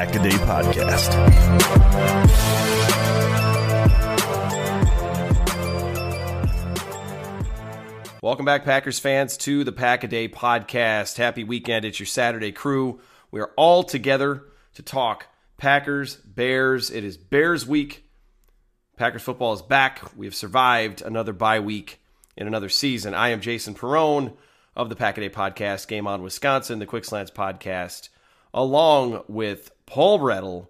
This is the Pack a Day Podcast. Welcome back, Packers fans, to the Pack a Day Podcast. Happy weekend. It's your Saturday crew. We are all together to talk Packers, Bears. It is Bears week. Packers football is back. We have survived another bye week in another season. I am Jason Perrone of the Pack a Day Podcast, Game On Wisconsin, the Quick Slants Podcast, along with Paul Bretl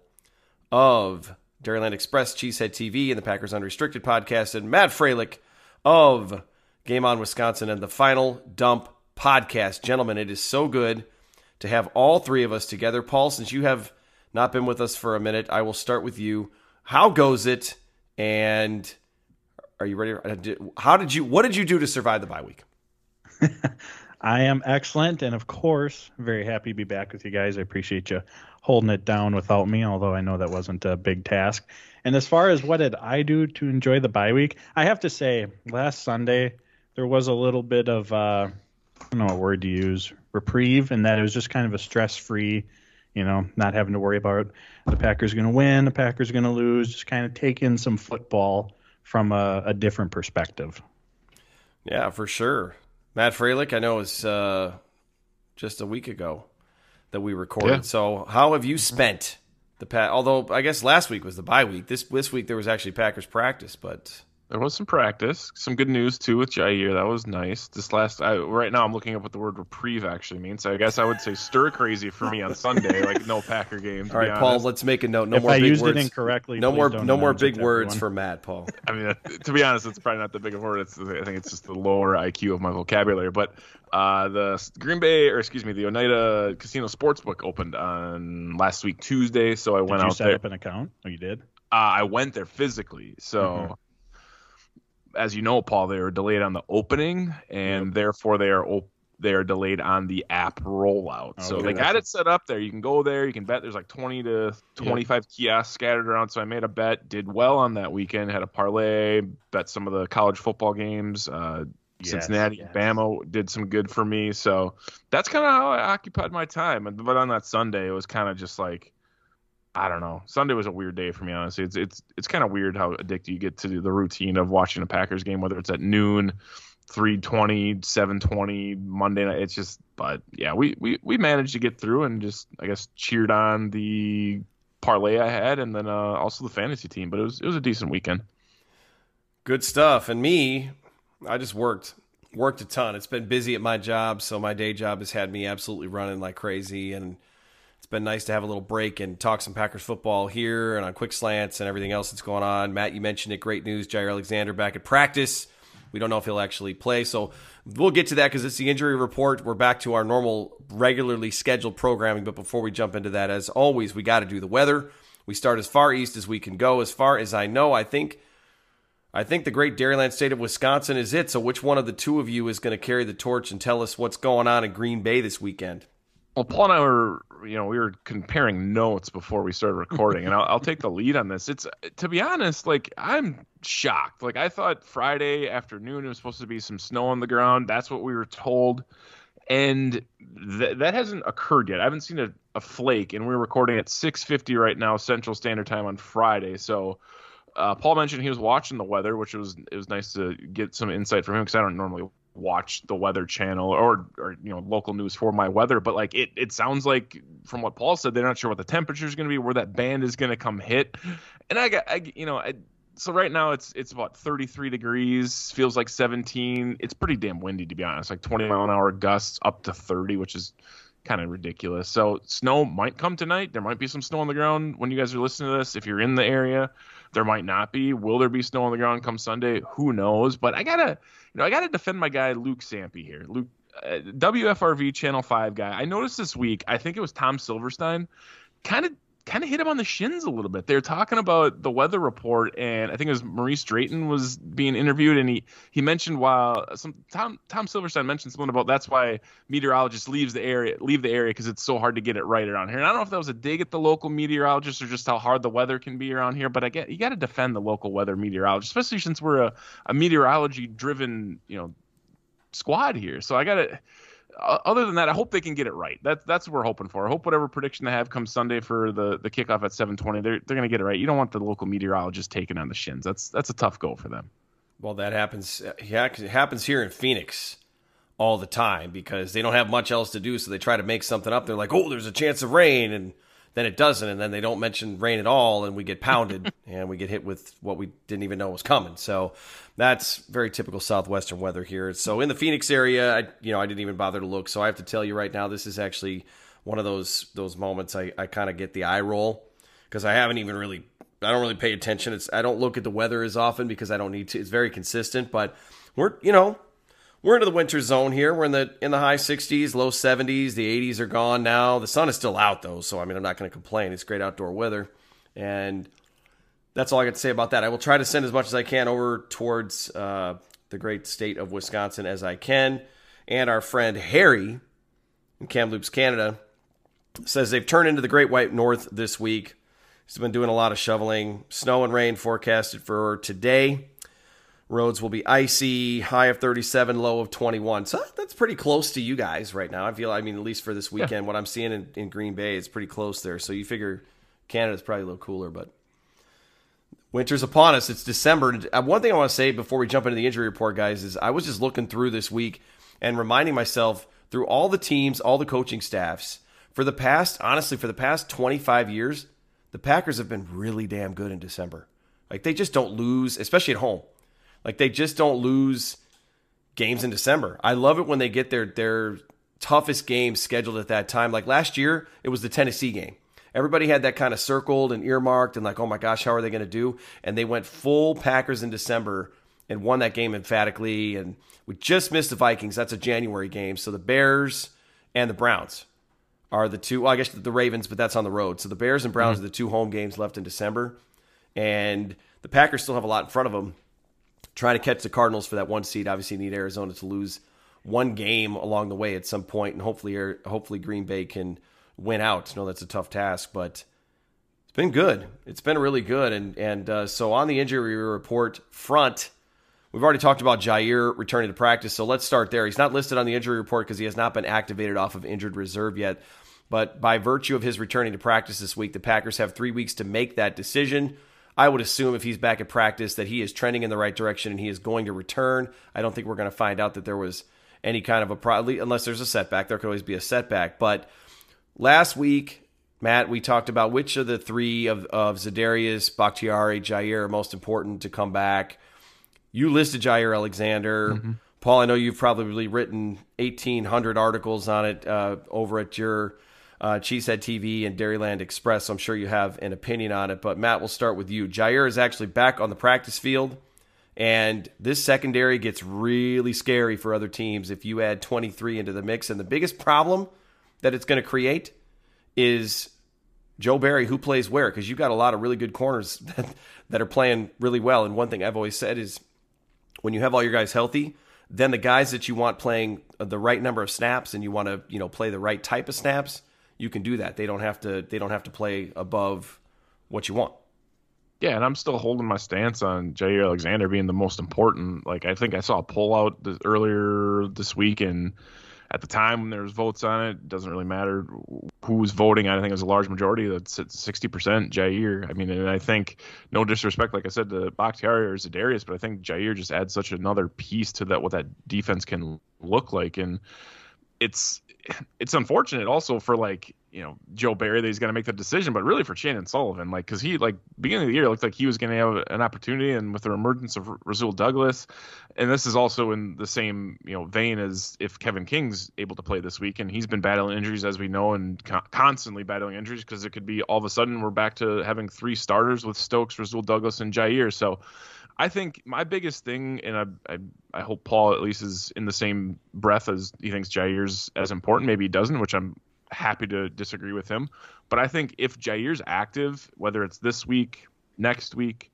of Dairyland Express, Cheesehead TV, and the Packers Unrestricted Podcast, and Matt Froelich of Game On Wisconsin and the Final Dump Podcast. Gentlemen, it is so good to have all three of us together. Paul, since you have not been with us for a minute, I will start with you. How goes it? And are you ready? Uh, how did you? What did you do to survive the bye week? I am excellent, and of course, very happy to be back with you guys. I appreciate you holding it down without me, although I know that wasn't a big task. And as far as what did I do to enjoy the bye week, I have to say, last Sunday there was a little bit of uh, I don't know what word to use, reprieve, and that it was just kind of a stress-free, you know, not having to worry about the Packers going to win, the Packers going to lose, just kind of taking some football from a, a different perspective. Yeah, for sure. Matt Froelich, I know it was uh, just a week ago that we recorded. Yeah. So, how have you spent the past? Although I guess last week was the bye week. This this week there was actually Packers practice, but there was some practice, some good news too with Jaire. That was nice. This last, I, right now, I'm looking up what the word reprieve actually means. So I guess I would say stir crazy for me on Sunday, like no Packer game. All right, Paul. Let's make a note. No if more I big used words. it incorrectly, no more, no more big words for Matt, Paul. I mean, to be honest, it's probably not the big word. It's, I think it's just the lower IQ of my vocabulary. But uh, the Green Bay, or excuse me, the Oneida Casino Sportsbook opened on last week Tuesday. So I did went you out set there. Set up an account? Oh, you did. Uh, I went there physically. So. Mm-hmm as you know, Paul, they are delayed on the opening, and yep. therefore they are op- they are delayed on the app rollout. Oh, so they got it set up there. You can go there. You can bet. There's like 20 to 25 yep. kiosks scattered around. So I made a bet. Did well on that weekend. Had a parlay. Bet some of the college football games. Uh, yes, Cincinnati, yes. Bama did some good for me. So that's kind of how I occupied my time. But on that Sunday, it was kind of just like I don't know. Sunday was a weird day for me, honestly. It's it's it's kind of weird how addicted you get to the routine of watching a Packers game, whether it's at noon, 320, 720, Monday night. It's just but yeah, we, we, we managed to get through and just I guess cheered on the parlay I had and then uh, also the fantasy team. But it was it was a decent weekend. Good stuff. And me, I just worked worked a ton. It's been busy at my job, so my day job has had me absolutely running like crazy and it's been nice to have a little break and talk some Packers football here and on quick slants and everything else that's going on. Matt, you mentioned it. Great news. Jaire Alexander back at practice. We don't know if he'll actually play. So we'll get to that because it's the injury report. We're back to our normal, regularly scheduled programming. But before we jump into that, as always, we got to do the weather. We start as far east as we can go. As far as I know, I think. I think the great Dairyland state of Wisconsin is it. So, which one of the two of you is going to carry the torch and tell us what's going on in Green Bay this weekend? Well, Paul and I were, you know, we were comparing notes before we started recording, and I'll, I'll take the lead on this. It's to be honest, like I'm shocked. Like I thought Friday afternoon it was supposed to be some snow on the ground. That's what we were told, and th- that hasn't occurred yet. I haven't seen a, a flake, and we're recording at 6:50 right now Central Standard Time on Friday. So uh, Paul mentioned he was watching the weather, which was it was nice to get some insight from him because I don't normally watch the weather channel or or you know local news for my weather but like it it sounds like from what paul said they're not sure what the temperature is going to be where that band is going to come hit. And i got i you know I, so right now it's it's about 33 degrees feels like 17 it's pretty damn windy to be honest like 20 mile an hour gusts up to 30 which is kind of ridiculous. So snow might come tonight. There might be some snow on the ground when you guys are listening to this if you're in the area there might not be will there be snow on the ground come sunday who knows but i gotta you know, I got to defend my guy Luke Sampe here. Luke, uh, WFRV Channel Five guy. I noticed this week. I think it was Tom Silverstein, kind of kind of hit him on the shins a little bit. They're talking about the weather report, and I think it was Maurice Drayton was being interviewed, and he he mentioned while uh, some Tom Tom Silverstein mentioned something about that's why meteorologists leaves the area leave the area because it's so hard to get it right around here. And I don't know if that was a dig at the local meteorologists or just how hard the weather can be around here, but I get you got to defend the local weather meteorologists, especially since we're a, a meteorology driven you know squad here. So I got to other than that, I hope they can get it right. That's that's what we're hoping for. I hope whatever prediction they have come Sunday for the, the kickoff at 7:20, they're they're going to get it right. You don't want the local meteorologist taking on the shins. That's that's a tough go for them. Well, that happens. Yeah, it happens here in Phoenix all the time because they don't have much else to do, so they try to make something up. They're like, "Oh, there's a chance of rain," and then it doesn't, and then they don't mention rain at all, and we get pounded and we get hit with what we didn't even know was coming. So that's very typical southwestern weather here. So in the Phoenix area, I you know I didn't even bother to look. So I have to tell you right now, this is actually one of those those moments I, I kind of get the eye roll because I haven't even really I don't really pay attention. It's I don't look at the weather as often because I don't need to. It's very consistent, but we're you know we're into the winter zone here. We're in the in the high 60s, low 70s. The 80s are gone now. The sun is still out though, so I mean I'm not going to complain. It's great outdoor weather, and that's all I got to say about that. I will try to send as much as I can over towards uh, the great state of Wisconsin as I can. And our friend Harry in Kamloops, Canada, says they've turned into the Great White North this week. He's been doing a lot of shoveling. Snow and rain forecasted for today. Roads will be icy, high of 37, low of 21. So that's pretty close to you guys right now. I feel, I mean, at least for this weekend, yeah. what I'm seeing in, in Green Bay is pretty close there. So you figure Canada's probably a little cooler, but winter's upon us. It's December. Uh, one thing I want to say before we jump into the injury report, guys, is I was just looking through this week and reminding myself through all the teams, all the coaching staffs, for the past, honestly, for the past 25 years, the Packers have been really damn good in December. Like they just don't lose, especially at home. Like they just don't lose games in December. I love it when they get their their toughest games scheduled at that time. Like last year, it was the Tennessee game. Everybody had that kind of circled and earmarked and like, oh my gosh, how are they going to do? And they went full Packers in December and won that game emphatically. And we just missed the Vikings. That's a January game. So the Bears and the Browns are the two. Well, I guess the Ravens, but that's on the road. So the Bears and Browns mm-hmm. are the two home games left in December. And the Packers still have a lot in front of them trying to catch the Cardinals for that one seed. Obviously, need Arizona to lose one game along the way at some point, and hopefully, hopefully Green Bay can win out. I know that's a tough task, but it's been good. It's been really good, and and uh, so on the injury report front. We've already talked about Jaire returning to practice, so let's start there. He's not listed on the injury report because he has not been activated off of injured reserve yet. But by virtue of his returning to practice this week, the Packers have three weeks to make that decision. I would assume if he's back at practice that he is trending in the right direction and he is going to return. I don't think we're going to find out that there was any kind of a problem, unless there's a setback. There could always be a setback. But last week, Matt, we talked about which of the three of, of Za'Darius, Bakhtiari, Jaire are most important to come back. You listed Jaire Alexander. Mm-hmm. Paul, I know you've probably written 1,800 articles on it uh, over at your uh, Cheesehead TV and Dairyland Express. So I'm sure you have an opinion on it. But Matt, we'll start with you. Jaire is actually back on the practice field. And this secondary gets really scary for other teams if you add 23 into the mix. And the biggest problem that it's going to create is Joe Barry, who plays where, because you've got a lot of really good corners that, that are playing really well. And one thing I've always said is when you have all your guys healthy, Then the guys that you want playing the right number of snaps and you want to, you know, play the right type of snaps, you can do that. They don't have to they don't have to play above what you want. Yeah, and I'm still holding my stance on Jaire Alexander being the most important. Like I think I saw a poll out this, earlier this week, and at the time when there was votes on it, it doesn't really matter who was voting. I think it was a large majority. That's at 60% Jaire. I mean, and I think no disrespect, like I said, to Bakhtiari or Za'Darius, but I think Jaire just adds such another piece to that what that defense can look like, and it's it's unfortunate also for like you know Joe Barry that he's going to make the decision, but really for Chandon Sullivan, like because he like beginning of the year looked like he was going to have an opportunity, and with the emergence of Rasul Douglas, and this is also in the same you know vein as if Kevin King's able to play this week, and he's been battling injuries as we know, and co- constantly battling injuries because it could be all of a sudden we're back to having three starters with Stokes, Rasul Douglas, and Jaire. So I think my biggest thing, and I, I, I hope Paul at least is in the same breath as he thinks Jaire's as important. Maybe he doesn't, which I'm happy to disagree with him. But I think if Jaire's active, whether it's this week, next week,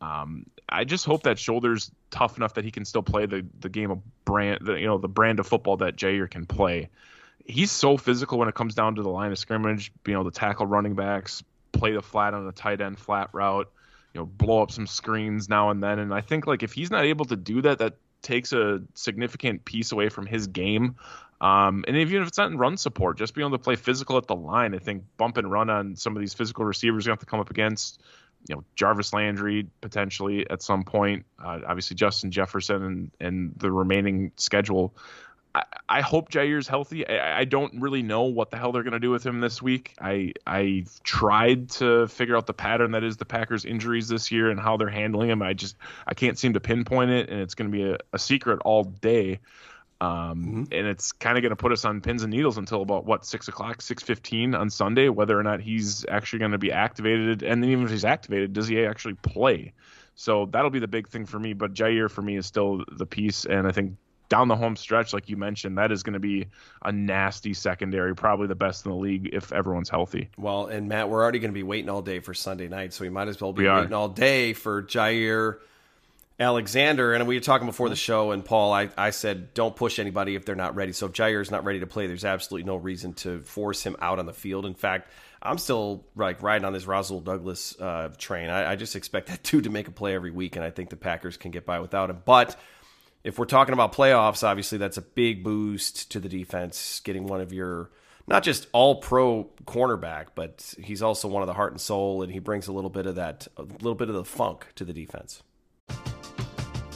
um, I just hope that shoulder's tough enough that he can still play the the game of brand, the, you know, the brand of football that Jaire can play. He's so physical when it comes down to the line of scrimmage, being able to tackle running backs, play the flat on the tight end flat route you know blow up some screens now and then and i think like if he's not able to do that that takes a significant piece away from his game um, and even if it's not in run support just being able to play physical at the line i think bump and run on some of these physical receivers you have to come up against you know Jarvis Landry potentially at some point. Uh, obviously Justin Jefferson and and the remaining schedule I, hope Jaire's healthy. I, I, don't really know what the hell they're going to do with him this week. I I tried to figure out the pattern that is the Packers' injuries this year and how they're handling him. I just I can't seem to pinpoint it, and it's going to be a, a, secret all day. Um, mm-hmm. And it's kind of going to put us on pins and needles until about what six o'clock, six fifteen on Sunday, whether or not he's actually going to be activated. And then even if he's activated, does he actually play? So that'll be the big thing for me. But Jaire for me is still the piece, and I think down the home stretch, like you mentioned, that is going to be a nasty secondary, probably the best in the league if everyone's healthy. Well, and Matt, we're already going to be waiting all day for Sunday night, so we might as well be we waiting all day for Jaire Alexander. And we were talking before the show, and Paul, I, I said, don't push anybody if they're not ready. So if Jaire is not ready to play, there's absolutely no reason to force him out on the field. In fact, I'm still like riding on this Rasul Douglas uh, train. I, I just expect that dude to make a play every week, and I think the Packers can get by without him. But if we're talking about playoffs, obviously that's a big boost to the defense, getting one of your not just all pro cornerback, but he's also one of the heart and soul, and he brings a little bit of that, a little bit of the funk to the defense.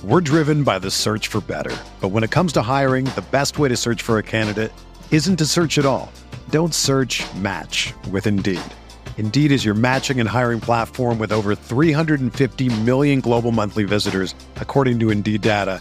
We're driven by the search for better. But when it comes to hiring, the best way to search for a candidate isn't to search at all. Don't search match with Indeed. Indeed is your matching and hiring platform with over 350 million global monthly visitors, according to Indeed data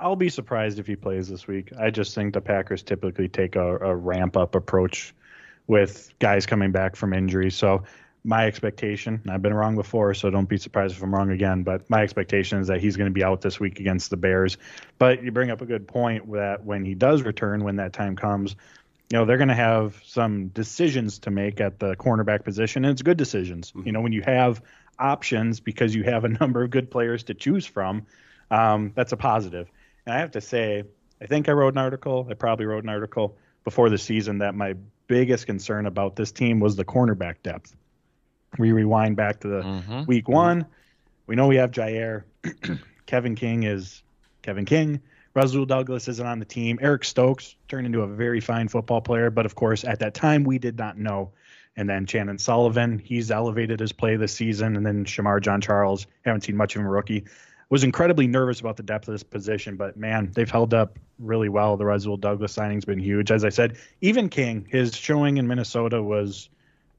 I'll be surprised if he plays this week. I just think the Packers typically take a, a ramp up approach with guys coming back from injury. So my expectation, I've been wrong before, so don't be surprised if I'm wrong again, but my expectation is that he's going to be out this week against the Bears. But you bring up a good point that when he does return, when that time comes, you know they're going to have some decisions to make at the cornerback position, and it's good decisions. Mm-hmm. You know, when you have options because you have a number of good players to choose from, um, that's a positive. And I have to say, I think I wrote an article. I probably wrote an article before the season that my biggest concern about this team was the cornerback depth. We rewind back to the mm-hmm. week one. We know we have Jaire. Kevin King is Kevin King. Rasul Douglas isn't on the team. Eric Stokes turned into a very fine football player, but of course, at that time, we did not know. And then Chandon Sullivan, he's elevated his play this season. And then Shemar Jean-Charles, haven't seen much of him rookie. Was incredibly nervous about the depth of this position, but man, they've held up really well. The Rasul Douglas signing's been huge. As I said, even King, his showing in Minnesota was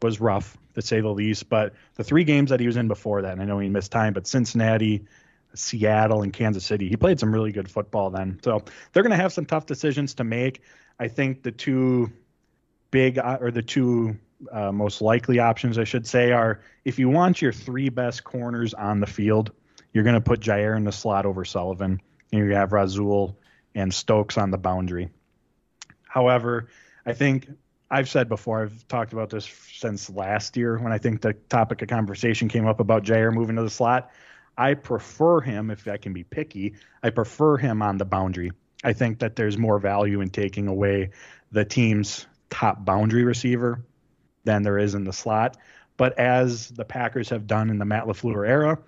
was rough to say the least. But the three games that he was in before that, and I know he missed time, but Cincinnati, Seattle and Kansas City. He played some really good football then. So they're going to have some tough decisions to make. I think the two big uh, or the two uh, most likely options, I should say, are if you want your three best corners on the field, you're going to put Jaire in the slot over Sullivan, and you have Rasul and Stokes on the boundary. However, I think I've said before, I've talked about this since last year when I think the topic of conversation came up about Jaire moving to the slot. I prefer him, if I can be picky, I prefer him on the boundary. I think that there's more value in taking away the team's top boundary receiver than there is in the slot. But as the Packers have done in the Matt LaFleur era,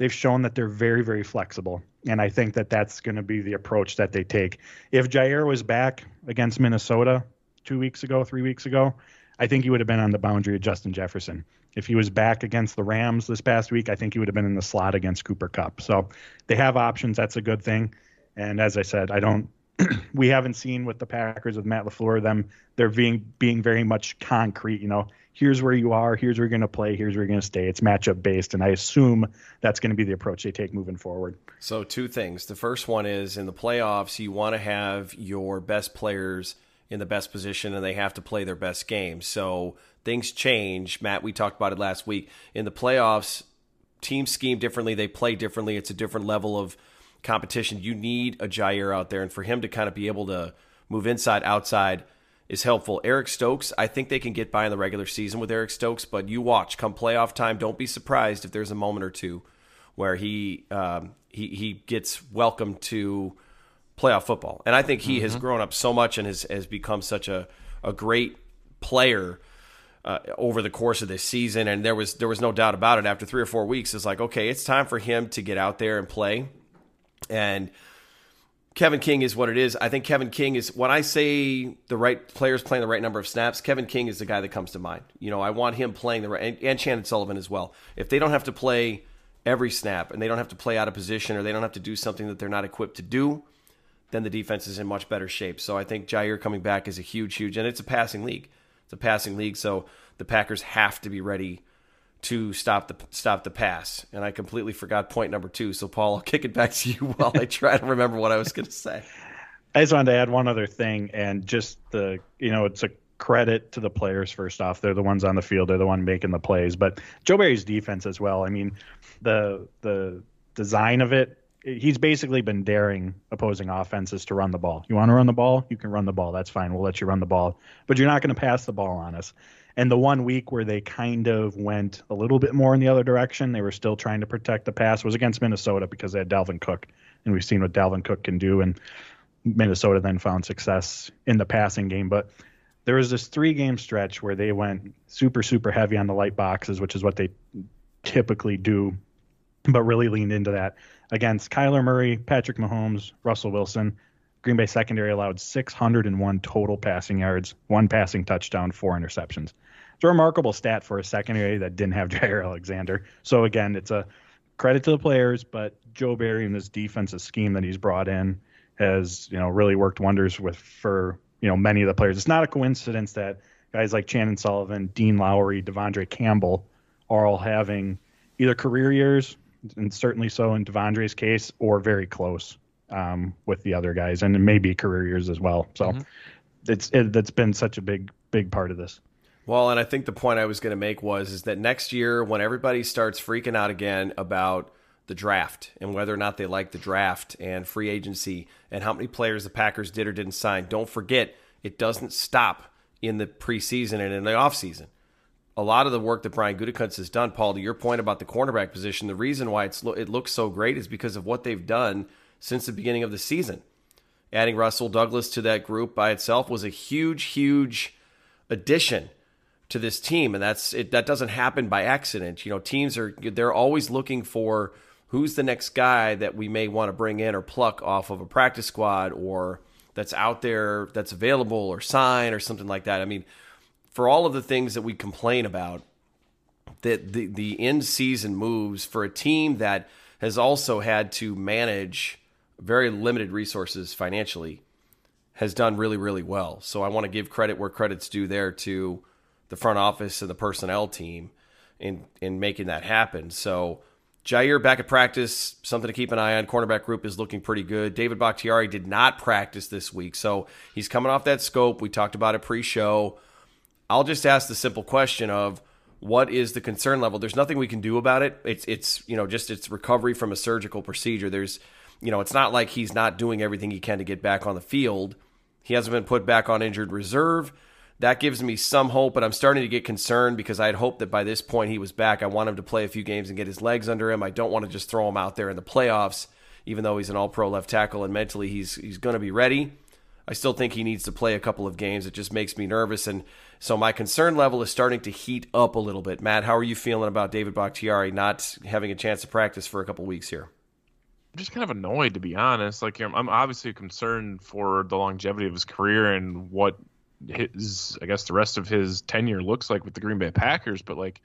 they've shown that they're very, very flexible. And I think that that's going to be the approach that they take. If Jaire was back against Minnesota two weeks ago, three weeks ago, I think he would have been on the boundary of Justin Jefferson. If he was back against the Rams this past week, I think he would have been in the slot against Cooper Kupp. So they have options. That's a good thing. And as I said, I don't. we haven't seen with the Packers with Matt LaFleur them they're being being very much concrete. You know, here's where you are, here's where you're going to play, here's where you're going to stay. It's matchup based, and I assume that's going to be the approach they take moving forward. So two things. The first one is in the playoffs, you want to have your best players in the best position, and they have to play their best game. So things change. Matt, we talked about it last week. In the playoffs, teams scheme differently, they play differently. It's a different level of competition. You need a Jaire out there, and for him to kind of be able to move inside, outside is helpful. Eric Stokes, I think they can get by in the regular season with Eric Stokes, but you watch come playoff time. Don't be surprised if there's a moment or two where he um, he he gets welcomed to playoff football, and I think he mm-hmm. has grown up so much and has has become such a a great player uh, over the course of this season, and there was there was no doubt about it. After three or four weeks, it's like okay, it's time for him to get out there and play. And Kevin King is what it is. I think Kevin King is when I say the right players playing the right number of snaps. Kevin King is the guy that comes to mind. You know, I want him playing the right, and, and Chandon Sullivan as well. If they don't have to play every snap and they don't have to play out of position or they don't have to do something that they're not equipped to do, then the defense is in much better shape. So I think Jaire coming back is a huge, huge, and it's a passing league. It's a passing league, so the Packers have to be ready to stop the stop the pass. And I completely forgot point number two. So Paul, I'll kick it back to you while I try to remember what I was going to say. I just wanted to add one other thing, and just the you know it's a credit to the players first off. They're the ones on the field. They're the one making the plays. But Joe Barry's defense as well. I mean, the the design of it he's basically been daring opposing offenses to run the ball. You want to run the ball? You can run the ball. That's fine. We'll let you run the ball. But you're not going to pass the ball on us. And the one week where they kind of went a little bit more in the other direction, they were still trying to protect the pass, was against Minnesota because they had Dalvin Cook. And we've seen what Dalvin Cook can do. And Minnesota then found success in the passing game. But there was this three game stretch where they went super, super heavy on the light boxes, which is what they typically do, but really leaned into that against Kyler Murray, Patrick Mahomes, Russell Wilson. Green Bay secondary allowed 601 total passing yards, one passing touchdown, four interceptions. It's a remarkable stat for a secondary that didn't have Jaire Alexander. So again, it's a credit to the players, but Joe Barry and this defensive scheme that he's brought in has, you know, really worked wonders with for, you know, many of the players. It's not a coincidence that guys like Chandon Sullivan, Dean Lowry, De'Vondre Campbell are all having either career years and certainly so in De'Vondre's case, or very close um, with the other guys, and maybe career years as well. So mm-hmm. it's it, that's been such a big big part of this. Well, and I think the point I was going to make was is that next year when everybody starts freaking out again about the draft and whether or not they like the draft and free agency and how many players the Packers did or didn't sign, don't forget it doesn't stop in the preseason and in the offseason. A lot of the work that Brian Gutekunst has done, Paul, to your point about the cornerback position, the reason why it's it looks so great is because of what they've done since the beginning of the season. Adding Rasul Douglas to that group by itself was a huge, huge addition to this team, and that's it. That doesn't happen by accident. You know, teams are they're always looking for who's the next guy that we may want to bring in or pluck off of a practice squad or that's out there that's available or sign or something like that. I mean, for all of the things that we complain about, that the the end season moves for a team that has also had to manage very limited resources financially has done really really well. So I want to give credit where credit's due there to the front office and the personnel team in in making that happen. So Jaire back at practice, something to keep an eye on. Cornerback group is looking pretty good. David Bakhtiari did not practice this week, so he's coming off that scope. We talked about it pre-show. I'll just ask the simple question of what is the concern level? There's nothing we can do about it. It's it's you know just it's recovery from a surgical procedure. There's you know it's not like he's not doing everything he can to get back on the field. He hasn't been put back on injured reserve that gives me some hope, but I'm starting to get concerned because I had hoped that by this point he was back. I want him to play a few games and get his legs under him. I don't want to just throw him out there in the playoffs, even though he's an all pro left tackle and mentally he's he's going to be ready. I still think he needs to play a couple of games. It just makes me nervous. And so my concern level is starting to heat up a little bit. Matt, how are you feeling about David Bakhtiari not having a chance to practice for a couple weeks here? I'm just kind of annoyed, to be honest. Like, I'm obviously concerned for the longevity of his career and what his I guess the rest of his tenure looks like with the Green Bay Packers, but like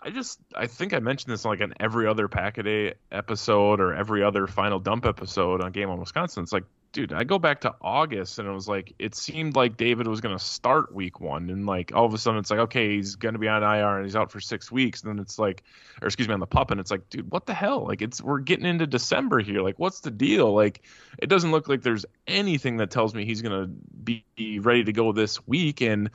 I just I think I mentioned this like in every other Pack a episode or every other Final Dump episode on Game on Wisconsin. It's like dude, I go back to August and it was like it seemed like David was going to start week one, and like all of a sudden it's like okay, he's going to be on IR and he's out for six weeks, and then it's like, or excuse me, on the pup, and it's like, dude, what the hell? Like it's we're getting into December here. Like what's the deal? Like it doesn't look like there's anything that tells me he's going to be ready to go this week, and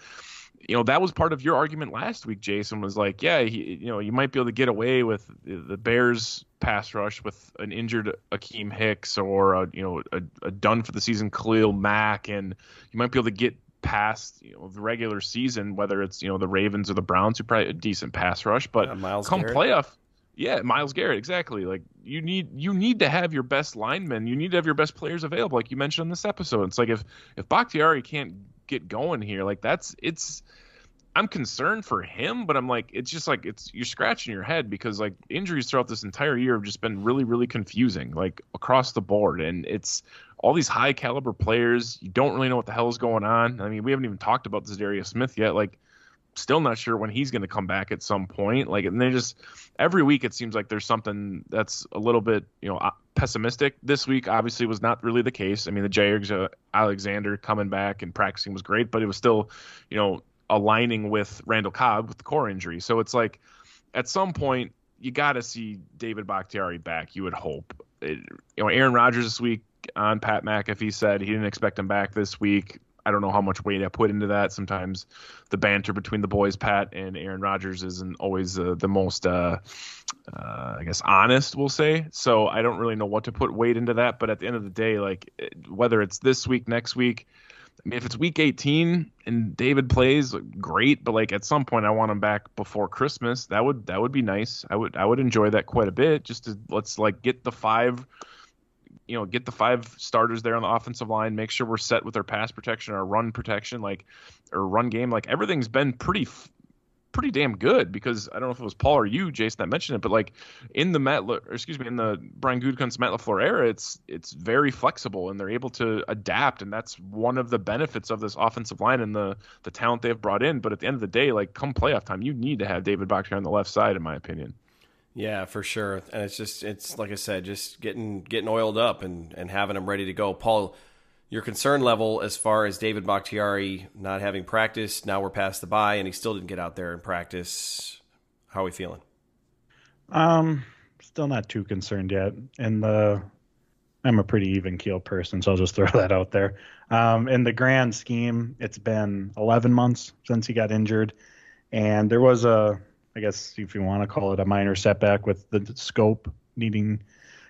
you know that was part of your argument last week jason was like yeah he, you know you might be able to get away with the bears pass rush with an injured Akiem Hicks or a, you know a, a done for the season Khalil Mack and you might be able to get past you know the regular season whether it's you know the Ravens or the Browns who probably a decent pass rush but uh, come Garrett. playoff yeah, Myles Garrett, exactly. Like you need you need to have your best linemen, you need to have your best players available, like you mentioned in this episode. It's like if if Bakhtiari can't get going here. Like that's it's I'm concerned for him, but I'm like it's just like it's you're scratching your head because like injuries throughout this entire year have just been really really confusing like across the board and it's all these high caliber players you don't really know what the hell is going on. I mean, we haven't even talked about Za'Darius Smith yet like still not sure when he's going to come back at some point. Like, and they just every week it seems like there's something that's a little bit, you know, pessimistic. This week obviously was not really the case. I mean, the Jaire uh, Alexander coming back and practicing was great, but it was still, you know, aligning with Randall Cobb with the core injury. So it's like at some point you got to see David Bakhtiari back. You would hope. It, you know, Aaron Rodgers this week on Pat McAfee said he didn't expect him back this week. I don't know how much weight I put into that. Sometimes the banter between the boys, Pat and Aaron Rodgers, isn't always uh, the most, uh, uh, I guess, honest. We'll say. So I don't really know what to put weight into that. But at the end of the day, like whether it's this week, next week, I mean, if it's week 18 and David plays, great. But like at some point, I want him back before Christmas. That would that would be nice. I would I would enjoy that quite a bit. Just to let's like get the five you know get the five starters there on the offensive line make sure we're set with our pass protection our run protection like or run game like everything's been pretty pretty damn good because I don't know if it was Paul or you, Jason, that mentioned it, but like in the Matt, or excuse me, in the Brian Gutekunst Matt LaFleur era, it's it's very flexible and they're able to adapt, and that's one of the benefits of this offensive line and the the talent they've brought in. But at the end of the day, like come playoff time, you need to have David Bakhtiari on the left side, in my opinion. Yeah, for sure. And it's just it's like I said, just getting getting oiled up and and having them ready to go. Paul, your concern level as far as David Bakhtiari not having practice, now we're past the bye and he still didn't get out there and practice. How are we feeling? Um, still not too concerned yet. And the I'm a pretty even keel person, so I'll just throw that out there. Um, in the grand scheme, it's been 11 months since he got injured, and there was a I guess if you want to call it a minor setback with the scope needing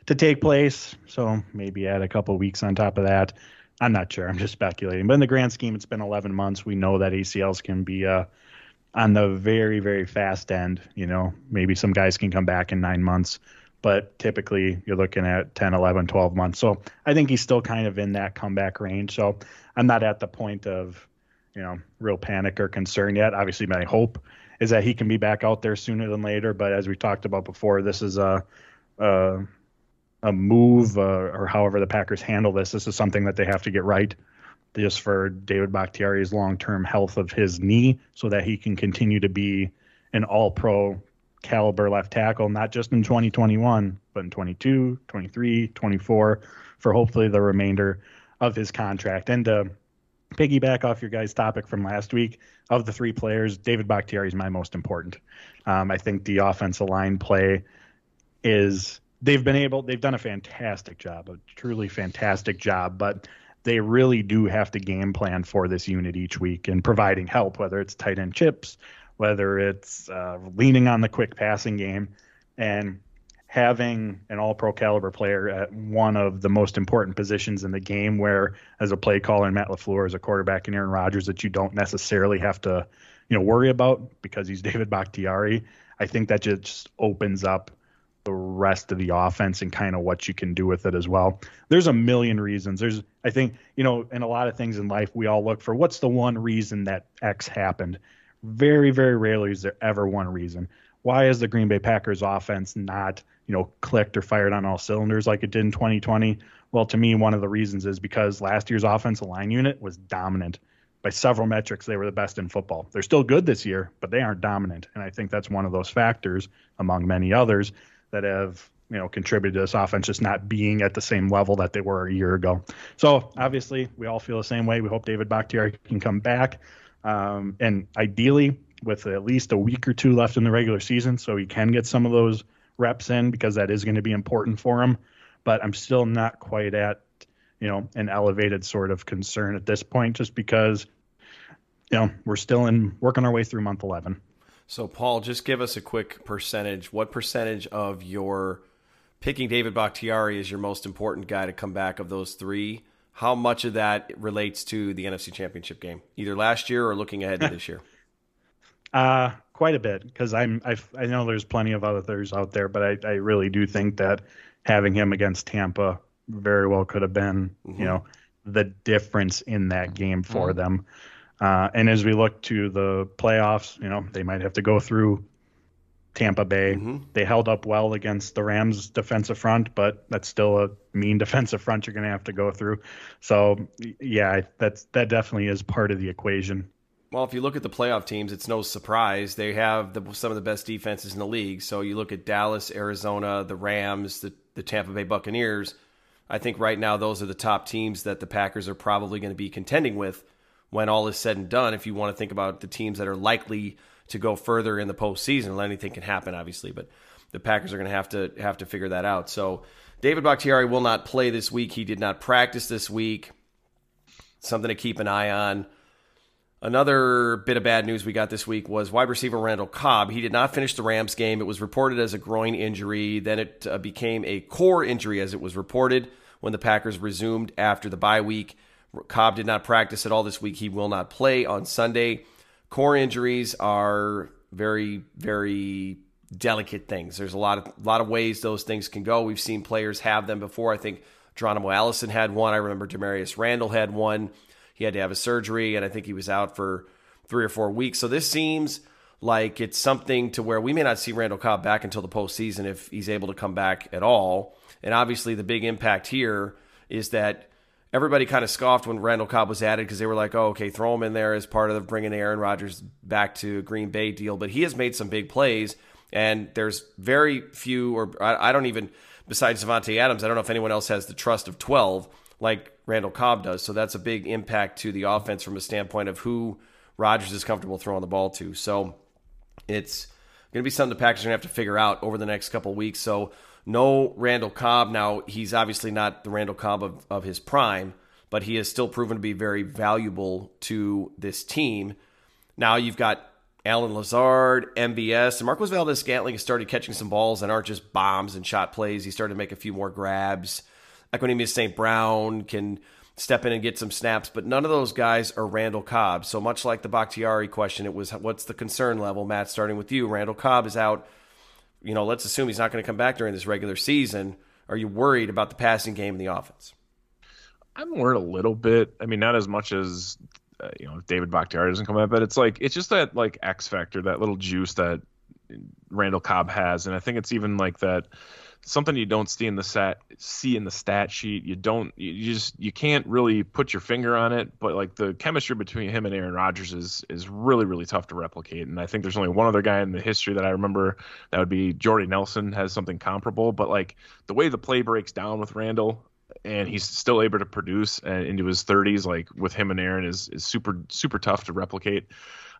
to take place. So maybe add a couple weeks on top of that. I'm not sure. I'm just speculating. But in the grand scheme, it's been 11 months. We know that ACLs can be uh, on the very, very fast end. You know, maybe some guys can come back in nine months, but typically you're looking at 10, 11, 12 months. So I think he's still kind of in that comeback range. So I'm not at the point of, you know, real panic or concern yet. Obviously, my hope is that he can be back out there sooner than later. But as we talked about before, this is a, a, a move uh, or however the Packers handle this. This is something that they have to get right just for David Bakhtiari's long term health of his knee so that he can continue to be an all pro caliber left tackle, not just in 2021, but in 22, 23, 24, for hopefully the remainder of his contract. And to piggyback off your guys' topic from last week, of the three players, David Bakhtiari is my most important. Um, I think the offensive line play is they've been able they've done a fantastic job, a truly fantastic job, but they really do have to game plan for this unit each week and providing help, whether it's tight end chips, whether it's uh, leaning on the quick passing game, and having an all pro caliber player at one of the most important positions in the game where as a play caller and Matt LaFleur as a quarterback and Aaron Rodgers that you don't necessarily have to, you know, worry about because he's David Bakhtiari. I think that just opens up the rest of the offense and kind of what you can do with it as well. There's a million reasons. There's I think, you know, in a lot of things in life we all look for what's the one reason that X happened. Very, very rarely is there ever one reason. Why is the Green Bay Packers offense not, you know, clicked or fired on all cylinders like it did in 2020? Well, to me, one of the reasons is because last year's offensive line unit was dominant. By several metrics, they were the best in football. They're still good this year, but they aren't dominant. And I think that's one of those factors, among many others, that have you know contributed to this offense just not being at the same level that they were a year ago. So obviously, we all feel the same way. We hope David Bakhtiari can come back, um, and ideally with at least a week or two left in the regular season, so he can get some of those reps in because that is going to be important for him. But I'm still not quite at you know an elevated sort of concern at this point, just because you know we're still in working our way through month 11. So, Paul, just give us a quick percentage. What percentage of your picking David Bakhtiari as your most important guy to come back of those three? How much of that relates to the NFC Championship game, either last year or looking ahead to this year? Uh, quite a bit because I'm i I know there's plenty of others out there, but I, I really do think that having him against Tampa very well could have been mm-hmm. you know the difference in that game for mm-hmm. them. Uh, and as we look to the playoffs, you know, they might have to go through Tampa Bay. Mm-hmm. They held up well against the Rams defensive front, but that's still a mean defensive front you're going to have to go through. So, yeah, that's that definitely is part of the equation. Well, if you look at the playoff teams, it's no surprise they have the, some of the best defenses in the league. So you look at Dallas, Arizona, the Rams, the, the Tampa Bay Buccaneers. I think right now those are the top teams that the Packers are probably going to be contending with when all is said and done, if you want to think about the teams that are likely to go further in the postseason, anything can happen, obviously, but the Packers are going to have to have to figure that out. So David Bakhtiari will not play this week. He did not practice this week. Something to keep an eye on. Another bit of bad news we got this week was wide receiver Randall Cobb. He did not finish the Rams game. It was reported as a groin injury. Then it uh, became a core injury as it was reported when the Packers resumed after the bye week. Cobb did not practice at all this week. He will not play on Sunday. Core injuries are very, very delicate things. There's a lot of lot of ways those things can go. We've seen players have them before. I think Geronimo Allison had one. I remember Damarious Randall had one. He had to have a surgery, and I think he was out for three or four weeks. So this seems like it's something to where we may not see Randall Cobb back until the postseason if he's able to come back at all. And obviously, the big impact here is that everybody kind of scoffed when Randall Cobb was added because they were like, oh, okay, throw him in there as part of the bringing Aaron Rodgers back to Green Bay deal. But he has made some big plays, and there's very few, or I, I don't even, besides Davante Adams, I don't know if anyone else has the trust of 12 like Randall Cobb does. So that's a big impact to the offense from a standpoint of who Rodgers is comfortable throwing the ball to. So it's going to be something the Packers are going to have to figure out over the next couple weeks. So no Randall Cobb. Now, he's obviously not the Randall Cobb of, of his prime, but he has still proven to be very valuable to this team. Now you've got Allen Lazard, MBS, and Marquez Valdes-Scantling has started catching some balls and aren't just bombs and shot plays. He started to make a few more grabs. Equanimeous St. Brown can step in and get some snaps, but none of those guys are Randall Cobb. So much like the Bakhtiari question, it was what's the concern level, Matt, starting with you. Randall Cobb is out. You know, let's assume he's not going to come back during this regular season. Are you worried about the passing game and the offense? I'm worried a little bit. I mean, not as much as uh, you know if David Bakhtiari doesn't come back, but it's like it's just that like X factor, that little juice that Randall Cobb has, and I think it's even like that something you don't see in the stat see in the stat sheet. You don't you just you can't really put your finger on it, but like the chemistry between him and Aaron Rodgers is is really really tough to replicate. And I think there's only one other guy in the history that I remember that would be Jordy Nelson has something comparable. But like the way the play breaks down with Randall. And he's still able to produce into his 30s, like with him and Aaron, is is super super tough to replicate.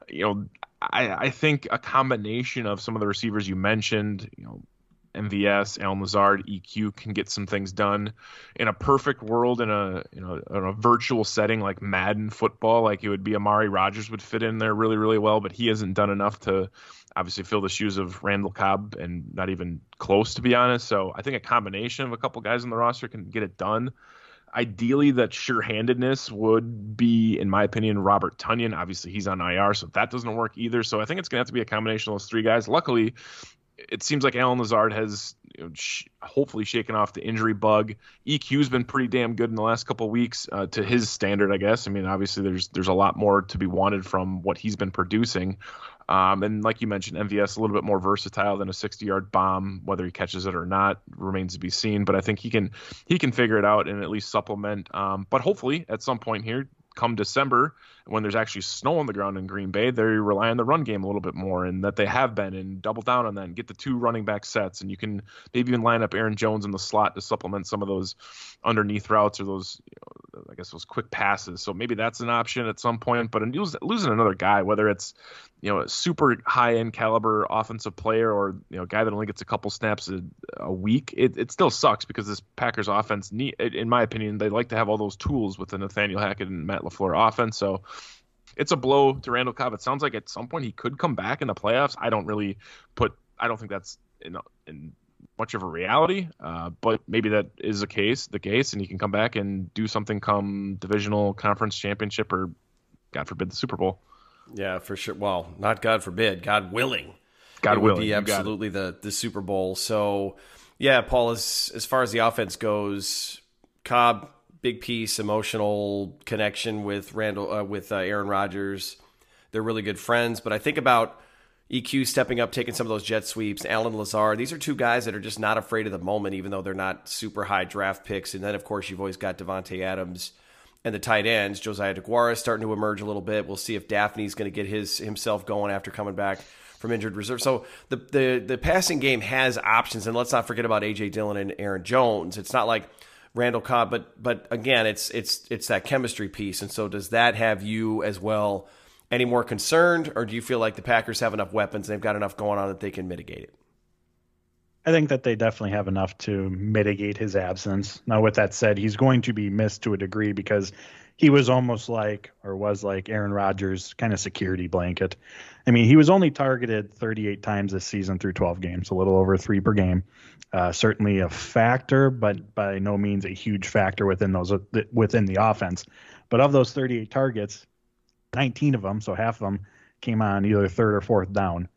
You know, I, I think a combination of some of the receivers you mentioned, you know, MVS, Allen Lazard, EQ can get some things done. In a perfect world, in a you know in a virtual setting like Madden football, like it would be Amari Rodgers would fit in there really really well, but he hasn't done enough to obviously fill the shoes of Randall Cobb and not even close to be honest. So I think a combination of a couple guys on the roster can get it done. Ideally, that sure-handedness would be, in my opinion, Robert Tonyan. Obviously, he's on IR, so that doesn't work either. So I think it's going to have to be a combination of those three guys. Luckily, it seems like Allen Lazard has you know, sh- hopefully shaken off the injury bug. EQ's been pretty damn good in the last couple weeks uh, to his standard, I guess. I mean, obviously there's there's a lot more to be wanted from what he's been producing. Um, and like you mentioned, MVS a little bit more versatile than a 60-yard bomb. Whether he catches it or not remains to be seen. But I think he can he can figure it out and at least supplement. Um, but hopefully at some point here, come December, when there's actually snow on the ground in Green Bay, they rely on the run game a little bit more, and that they have been, and double down on that, and get the two running back sets, and you can maybe even line up Aaron Jones in the slot to supplement some of those underneath routes or those, you know, I guess those quick passes. So maybe that's an option at some point. But losing another guy, whether it's you know a super high end caliber offensive player or you know a guy that only gets a couple snaps a, a week, it, it still sucks because this Packers offense in my opinion, they like to have all those tools with the Nathaniel Hackett and Matt LaFleur offense. So it's a blow to Randall Cobb. It sounds like at some point he could come back in the playoffs. I don't really put. I don't think that's in, in much of a reality, uh, but maybe that is the case. The case, and he can come back and do something come divisional conference championship or, God forbid, the Super Bowl. Yeah, for sure. Well, not God forbid, God willing. God it willing, would be absolutely the the Super Bowl. So, yeah, Paul. As as far as the offense goes, Cobb big piece, emotional connection with Randall uh, with uh, Aaron Rodgers. They're really good friends. But I think about EQ stepping up, taking some of those jet sweeps. Allen Lazard. These are two guys that are just not afraid of the moment, even though they're not super high draft picks. And then, of course, you've always got Davante Adams and the tight ends. Josiah Deguara is starting to emerge a little bit. We'll see if Dafney's going to get his himself going after coming back from injured reserve. So the, the the passing game has options, and let's not forget about AJ Dillon and Aaron Jones. It's not like Randall Cobb, but but again, it's it's it's that chemistry piece. And so, does that have you as well any more concerned, or do you feel like the Packers have enough weapons, they've got enough going on that they can mitigate it? I think that they definitely have enough to mitigate his absence. Now, with that said, he's going to be missed to a degree because he was almost like, or was like, Aaron Rodgers' kind of security blanket. I mean, he was only targeted 38 times this season through 12 games, a little over three per game. Uh, certainly a factor, but by no means a huge factor within those within the offense. But of those 38 targets, 19 of them, so half of them, came on either third or fourth down.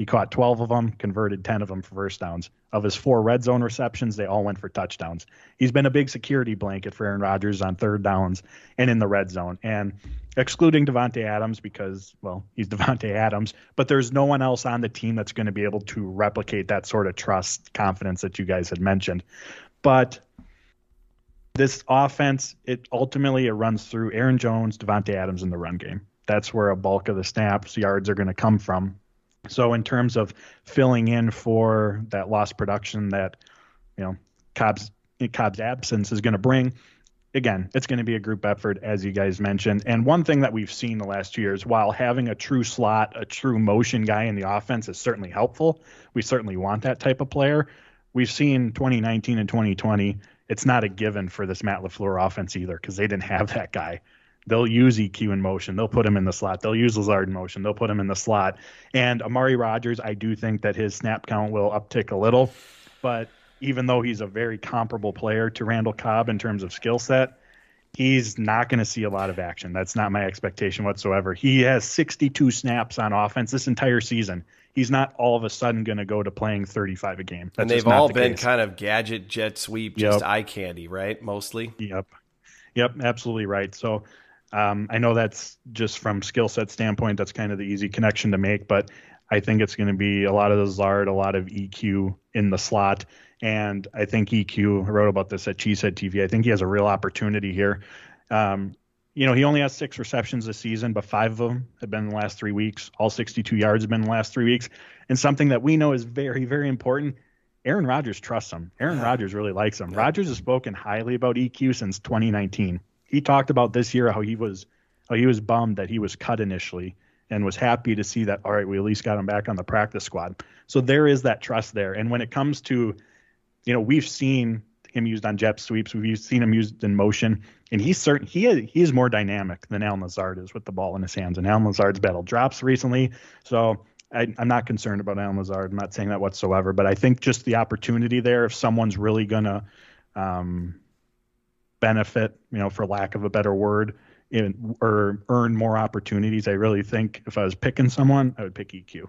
He caught 12 of them, converted 10 of them for first downs. Of his four red zone receptions, they all went for touchdowns. He's been a big security blanket for Aaron Rodgers on third downs and in the red zone. And excluding Davante Adams because, well, he's Davante Adams, but there's no one else on the team that's going to be able to replicate that sort of trust, confidence that you guys had mentioned. But this offense, it ultimately it runs through Aaron Jones, Davante Adams in the run game. That's where a bulk of the snaps, yards are going to come from so in terms of filling in for that lost production that you know Cobb's Cobb's absence is going to bring, again, it's going to be a group effort as you guys mentioned. And one thing that we've seen the last two years, while having a true slot, a true motion guy in the offense is certainly helpful. We certainly want that type of player. We've seen 2019 and 2020. It's not a given for this Matt LaFleur offense either because they didn't have that guy. They'll use EQ in motion. They'll put him in the slot. They'll use Lazard in motion. They'll put him in the slot. And Amari Rodgers, I do think that his snap count will uptick a little. But even though he's a very comparable player to Randall Cobb in terms of skill set, he's not going to see a lot of action. That's not my expectation whatsoever. He has 62 snaps on offense this entire season. He's not all of a sudden going to go to playing 35 a game. That's and they've all the been case. kind of gadget, jet sweep, just yep. eye candy, right? Mostly. Yep. Yep. Absolutely right. So um, I know that's just from skill set standpoint, that's kind of the easy connection to make, but I think it's going to be a lot of Lazard, a lot of EQ in the slot. And I think EQ I wrote about this at Cheesehead TV. I think he has a real opportunity here. Um, you know, he only has six receptions this season, but five of them have been in the last three weeks. All 62 yards have been in the last three weeks. And something that we know is very, very important Aaron Rodgers trusts him. Aaron. Rodgers really likes him. Rodgers has spoken highly about EQ since 2019. He talked about this year how he was how he was bummed that he was cut initially and was happy to see that all right, we at least got him back on the practice squad. So there is that trust there. And when it comes to you know, we've seen him used on jet sweeps. We've seen him used in motion, and he's certain he is, he is more dynamic than Allen Lazard is with the ball in his hands. And Allen Lazard's battle drops recently, so I, am not concerned about Allen Lazard. I'm not saying that whatsoever, but I think just the opportunity there, if someone's really gonna um, benefit, you know, for lack of a better word, in, or earn more opportunities, I really think if I was picking someone, I would pick EQ.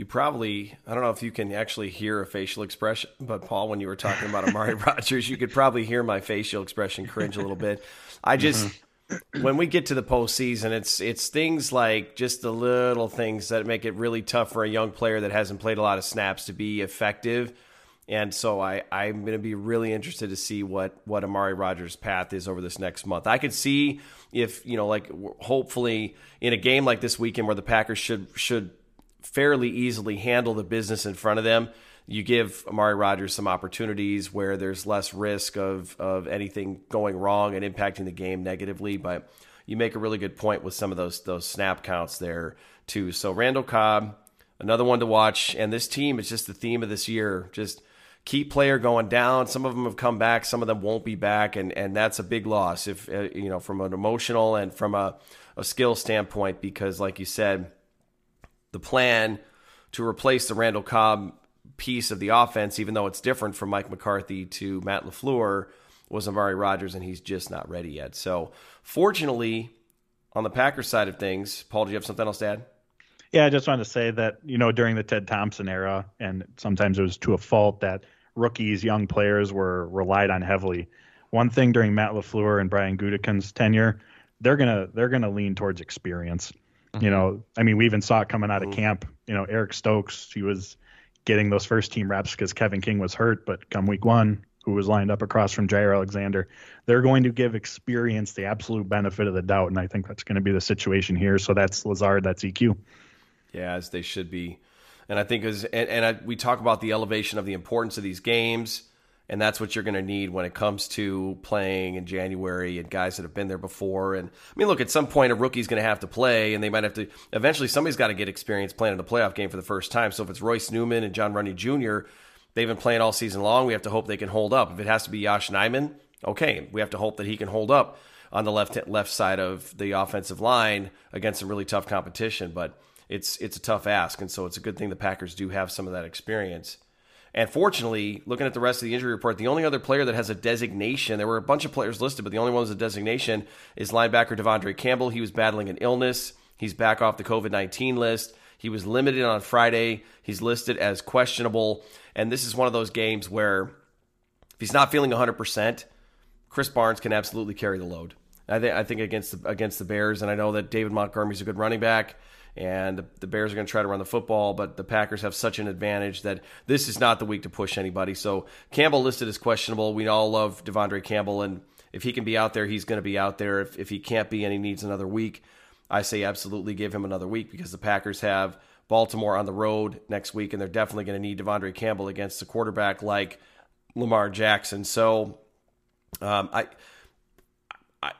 you probably I don't know if you can actually hear a facial expression, but Paul, when you were talking about Amari Rodgers, you could probably hear my facial expression cringe a little bit. I just mm-hmm. when we get to the postseason, it's it's things like just the little things that make it really tough for a young player that hasn't played a lot of snaps to be effective. And so I, I'm going to be really interested to see what, what Amari Rodgers' path is over this next month. I could see if, you know, like hopefully in a game like this weekend where the Packers should should fairly easily handle the business in front of them. You give Amari Rodgers some opportunities where there's less risk of, of anything going wrong and impacting the game negatively. But you make a really good point with some of those those snap counts there too. So Randall Cobb, another one to watch, and this team is just the theme of this year. Just keep player going down. Some of them have come back, some of them won't be back, and and that's a big loss if uh, you know from an emotional and from a, a skill standpoint because, like you said the plan to replace the Randall Cobb piece of the offense, even though it's different from Mike McCarthy to Matt LaFleur, was Amari Rodgers, and he's just not ready yet. So, fortunately, on the Packers side of things, Paul, do you have something else to add? Yeah, I just wanted to say that, you know, during the Ted Thompson era, and sometimes it was to a fault that rookies, young players were relied on heavily. One thing during Matt LaFleur and Brian Gutekunst's tenure, they're gonna they're gonna lean towards experience. Mm-hmm. You know, I mean, we even saw it coming out of mm-hmm. camp. You know, Eric Stokes, he was getting those first team reps because Kevin King was hurt, but come week one, who was lined up across from Jaire Alexander, they're going to give experience the absolute benefit of the doubt, and I think that's going to be the situation here. So that's Lazard, that's EQ. Yeah, as they should be, and I think as and, and I, we talk about the elevation of the importance of these games and that's what you're going to need when it comes to playing in January and guys that have been there before. And I mean, look, at some point a rookie's going to have to play, and they might have to. Eventually, somebody's got to get experience playing in a playoff game for the first time. So if it's Royce Newman and Jon Runyan Jr., they've been playing all season long. We have to hope they can hold up. If it has to be Yosh Nijman, okay, we have to hope that he can hold up on the left left side of the offensive line against some really tough competition. But it's it's a tough ask, and so it's a good thing the Packers do have some of that experience. And fortunately, looking at the rest of the injury report, the only other player that has a designation, there were a bunch of players listed, but the only one with a designation is linebacker De'Vondre Campbell. He was battling an illness. He's back off the COVID 19 list. He was limited on Friday. He's listed as questionable. And this is one of those games where if he's not feeling 100%, Krys Barnes can absolutely carry the load. I think I think against the, against the Bears, and I know that David Montgomery's a good running back, and the, Bears are going to try to run the football, but the Packers have such an advantage that this is not the week to push anybody. So Campbell listed as questionable. We all love De'Vondre Campbell, and if he can be out there, he's going to be out there. If if he can't be and he needs another week, I say absolutely give him another week because the Packers have Baltimore on the road next week, and they're definitely going to need De'Vondre Campbell against a quarterback like Lamar Jackson. So um, I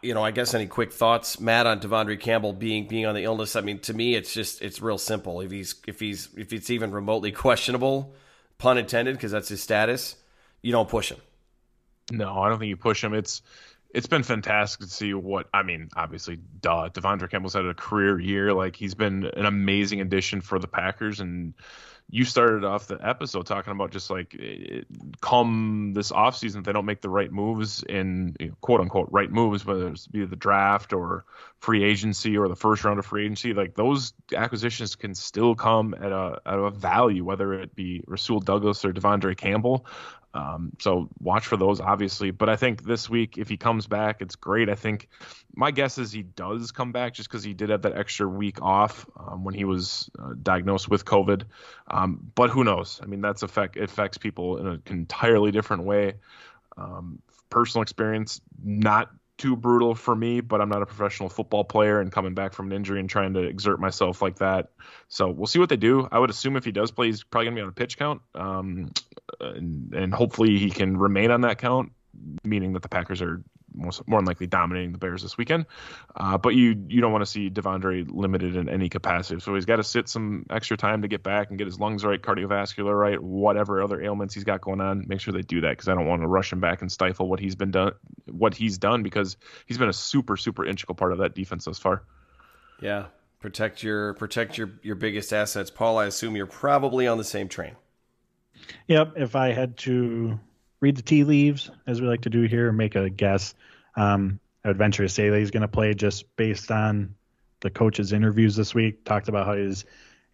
you know, I guess any quick thoughts, Matt, on De'Vondre Campbell being being on the illness. I mean, to me, it's just it's real simple. If he's if he's if it's even remotely questionable, pun intended, because that's his status, you don't push him. No, I don't think you push him. It's it's been fantastic to see what I mean. Obviously, duh, De'Vondre Campbell's had a career year. Like he's been an amazing addition for the Packers, and you started off the episode talking about just like it, come this offseason if they don't make the right moves in quote unquote right moves whether it's be the draft or free agency or the first round of free agency like those acquisitions can still come at a, at a value whether it be Rasul Douglas or De'Vondre Campbell um, so watch for those, obviously. But I think this week, if he comes back, it's great. I think my guess is he does come back just because he did have that extra week off um, when he was uh, diagnosed with COVID. Um, but who knows? I mean, that's affect affects people in an entirely different way. Um, personal experience, not too brutal for me, but I'm not a professional football player and coming back from an injury and trying to exert myself like that. So we'll see what they do. I would assume if he does play, he's probably going to be on a pitch count, um, and, and hopefully he can remain on that count, meaning that the Packers are most, more than likely dominating the Bears this weekend. Uh, but you you don't want to see De'Vondre limited in any capacity. So he's got to sit some extra time to get back and get his lungs right, cardiovascular right, whatever other ailments he's got going on. Make sure they do that because I don't want to rush him back and stifle what he's been done, what he's done because he's been a super super integral part of that defense thus far. Yeah, protect your protect your your biggest assets, Paul. I assume you're probably on the same train. Yep. If I had to read the tea leaves, as we like to do here, and make a guess. Um, I would venture to say that he's going to play just based on the coach's interviews this week. Talked about how he's,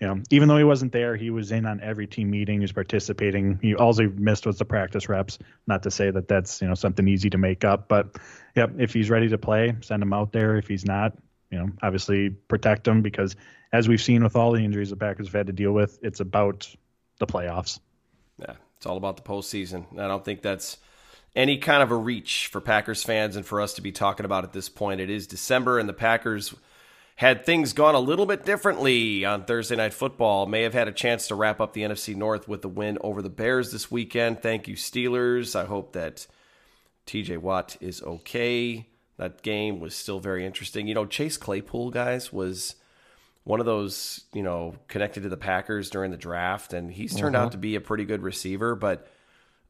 you know, even though he wasn't there, he was in on every team meeting. He was participating. He all he missed was the practice reps. Not to say that that's you know something easy to make up, but yep, if he's ready to play, send him out there. If he's not, you know, obviously protect him because as we've seen with all the injuries the Packers have had to deal with, it's about the playoffs. Yeah, it's all about the postseason. I don't think that's any kind of a reach for Packers fans and for us to be talking about at this point. It is December, and the Packers had things gone a little bit differently on Thursday Night Football, may have had a chance to wrap up the NFC North with the win over the Bears this weekend. Thank you, Steelers. I hope that TJ Watt is okay. That game was still very interesting. You know, Chase Claypool, guys, was one of those, you know, connected to the Packers during the draft, and he's turned uh-huh. out to be a pretty good receiver. But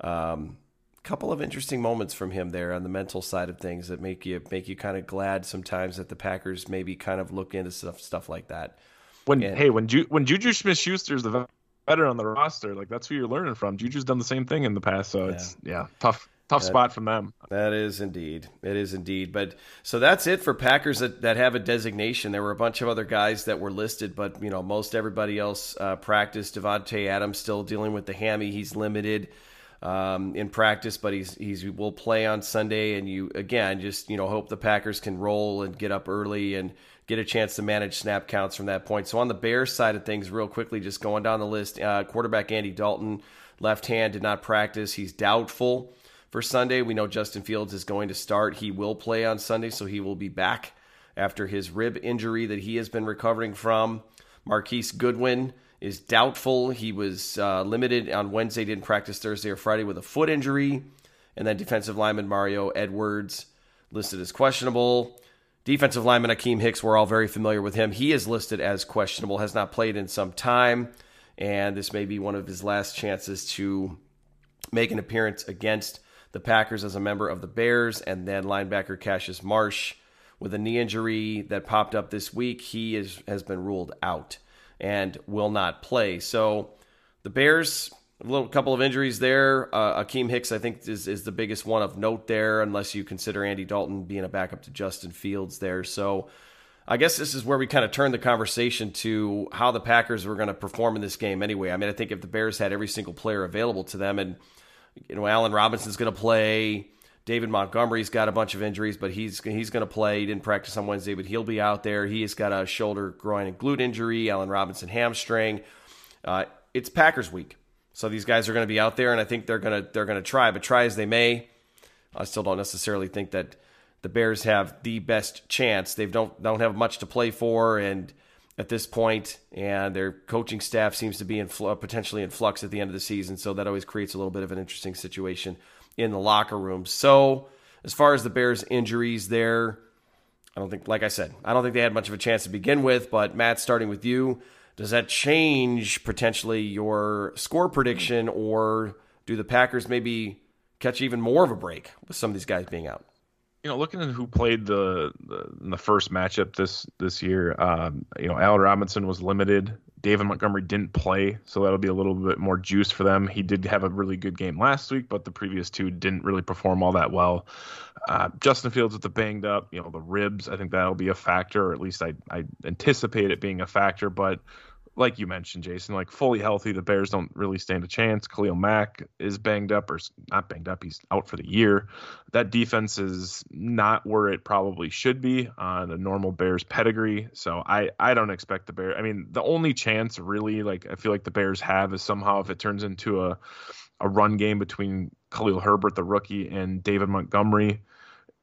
a um, couple of interesting moments from him there on the mental side of things that make you make you kind of glad sometimes that the Packers maybe kind of look into stuff stuff like that. When and, hey, when Ju- when Juju Smith Schuster's the better on the roster, like that's who you're learning from. Juju's done the same thing in the past, so yeah. it's yeah tough tough that, spot from them. That is indeed. It is indeed. But so that's it for Packers that, that have a designation. There were a bunch of other guys that were listed, but you know most everybody else uh, practiced. Davante Adams still dealing with the hammy. He's limited um, in practice, but he's he's will play on Sunday. And you again just you know hope the Packers can roll and get up early and get a chance to manage snap counts from that point. So on the Bears side of things, real quickly, just going down the list, uh, quarterback Andy Dalton, left hand, did not practice. He's doubtful for Sunday. We know Justin Fields is going to start. He will play on Sunday, so he will be back after his rib injury that he has been recovering from. Marquise Goodwin is doubtful. He was uh, limited on Wednesday, didn't practice Thursday or Friday with a foot injury. And then defensive lineman Mario Edwards listed as questionable. Defensive lineman Akiem Hicks, we're all very familiar with him. He is listed as questionable, has not played in some time, and this may be one of his last chances to make an appearance against the Packers as a member of the Bears, and then linebacker Cassius Marsh with a knee injury that popped up this week. He is has been ruled out and will not play. So the Bears, a little couple of injuries there. Uh, Akiem Hicks, I think, is is the biggest one of note there, unless you consider Andy Dalton being a backup to Justin Fields there. So. I guess this is where we kind of turn the conversation to how the Packers were going to perform in this game anyway. I mean, I think if the Bears had every single player available to them and you know, Allen Robinson's going to play. David Montgomery's got a bunch of injuries, but he's he's going to play. He didn't practice on Wednesday, but he'll be out there. He has got a shoulder, groin, and glute injury. Allen Robinson hamstring. Uh, it's Packers week, so these guys are going to be out there, and I think they're going to they're going to try. But try as they may, I still don't necessarily think that the Bears have the best chance. They don't don't have much to play for, and at this point, and their coaching staff seems to be in fl- potentially in flux at the end of the season. So that always creates a little bit of an interesting situation in the locker room. So, as far as the Bears' injuries there, I don't think, like I said, I don't think they had much of a chance to begin with. But, Matt, starting with you, does that change potentially your score prediction, or do the Packers maybe catch even more of a break with some of these guys being out? You know, looking at who played the the, the first matchup this this year, um, you know, Allen Robinson was limited. David Montgomery didn't play, so that'll be a little bit more juice for them. He did have a really good game last week, but the previous two didn't really perform all that well. Uh, Justin Fields with the banged up, you know, the ribs. I think that'll be a factor, or at least I I anticipate it being a factor. But like you mentioned, Jason, like fully healthy, the Bears don't really stand a chance. Khalil Mack is banged up, or not banged up, he's out for the year. That defense is not where it probably should be on a normal Bears pedigree. So I, I don't expect the Bears. I mean, the only chance really, like I feel like the Bears have is somehow if it turns into a, a run game between Khalil Herbert, the rookie, and David Montgomery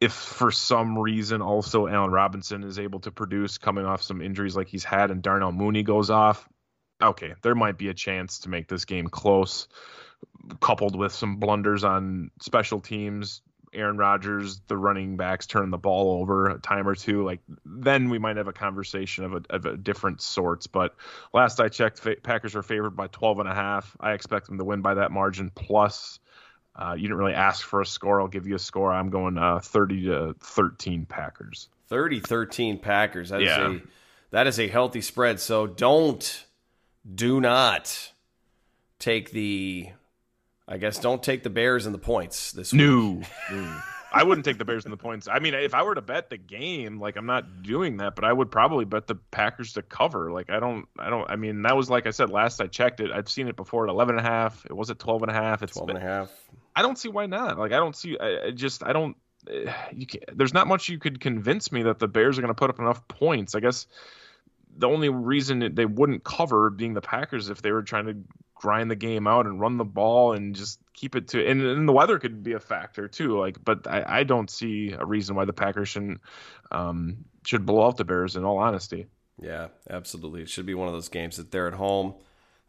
if for some reason also Allen Robinson is able to produce coming off some injuries like he's had and Darnell Mooney goes off, okay, there might be a chance to make this game close, coupled with some blunders on special teams. Aaron Rodgers, the running backs turning the ball over a time or two, like then we might have a conversation of a, of a different sorts. But last I checked, Packers are favored by 12 and a half. I expect them to win by that margin plus uh, you didn't really ask for a score. I'll give you a score. I'm going uh, 30 to 13 Packers. 30 13 Packers. That yeah. is a that is a healthy spread. So don't do not take the I guess don't take the Bears and the points this no. week. No. I wouldn't take the Bears and the points. I mean, if I were to bet the game, like I'm not doing that, but I would probably bet the Packers to cover. Like I don't, I don't. I mean, that was like I said last I checked it. I've seen it before at 11 and a half. It was at 12 and a half. It's 12 and a half. I don't see why not. Like I don't see. I, I just I don't. You can, there's not much you could convince me that the Bears are going to put up enough points. I guess the only reason they wouldn't cover being the Packers if they were trying to grind the game out and run the ball and just keep it to and, and the weather could be a factor too like but I, I don't see a reason why the Packers shouldn't um, should blow out the Bears in all honesty yeah absolutely it should be one of those games that they're at home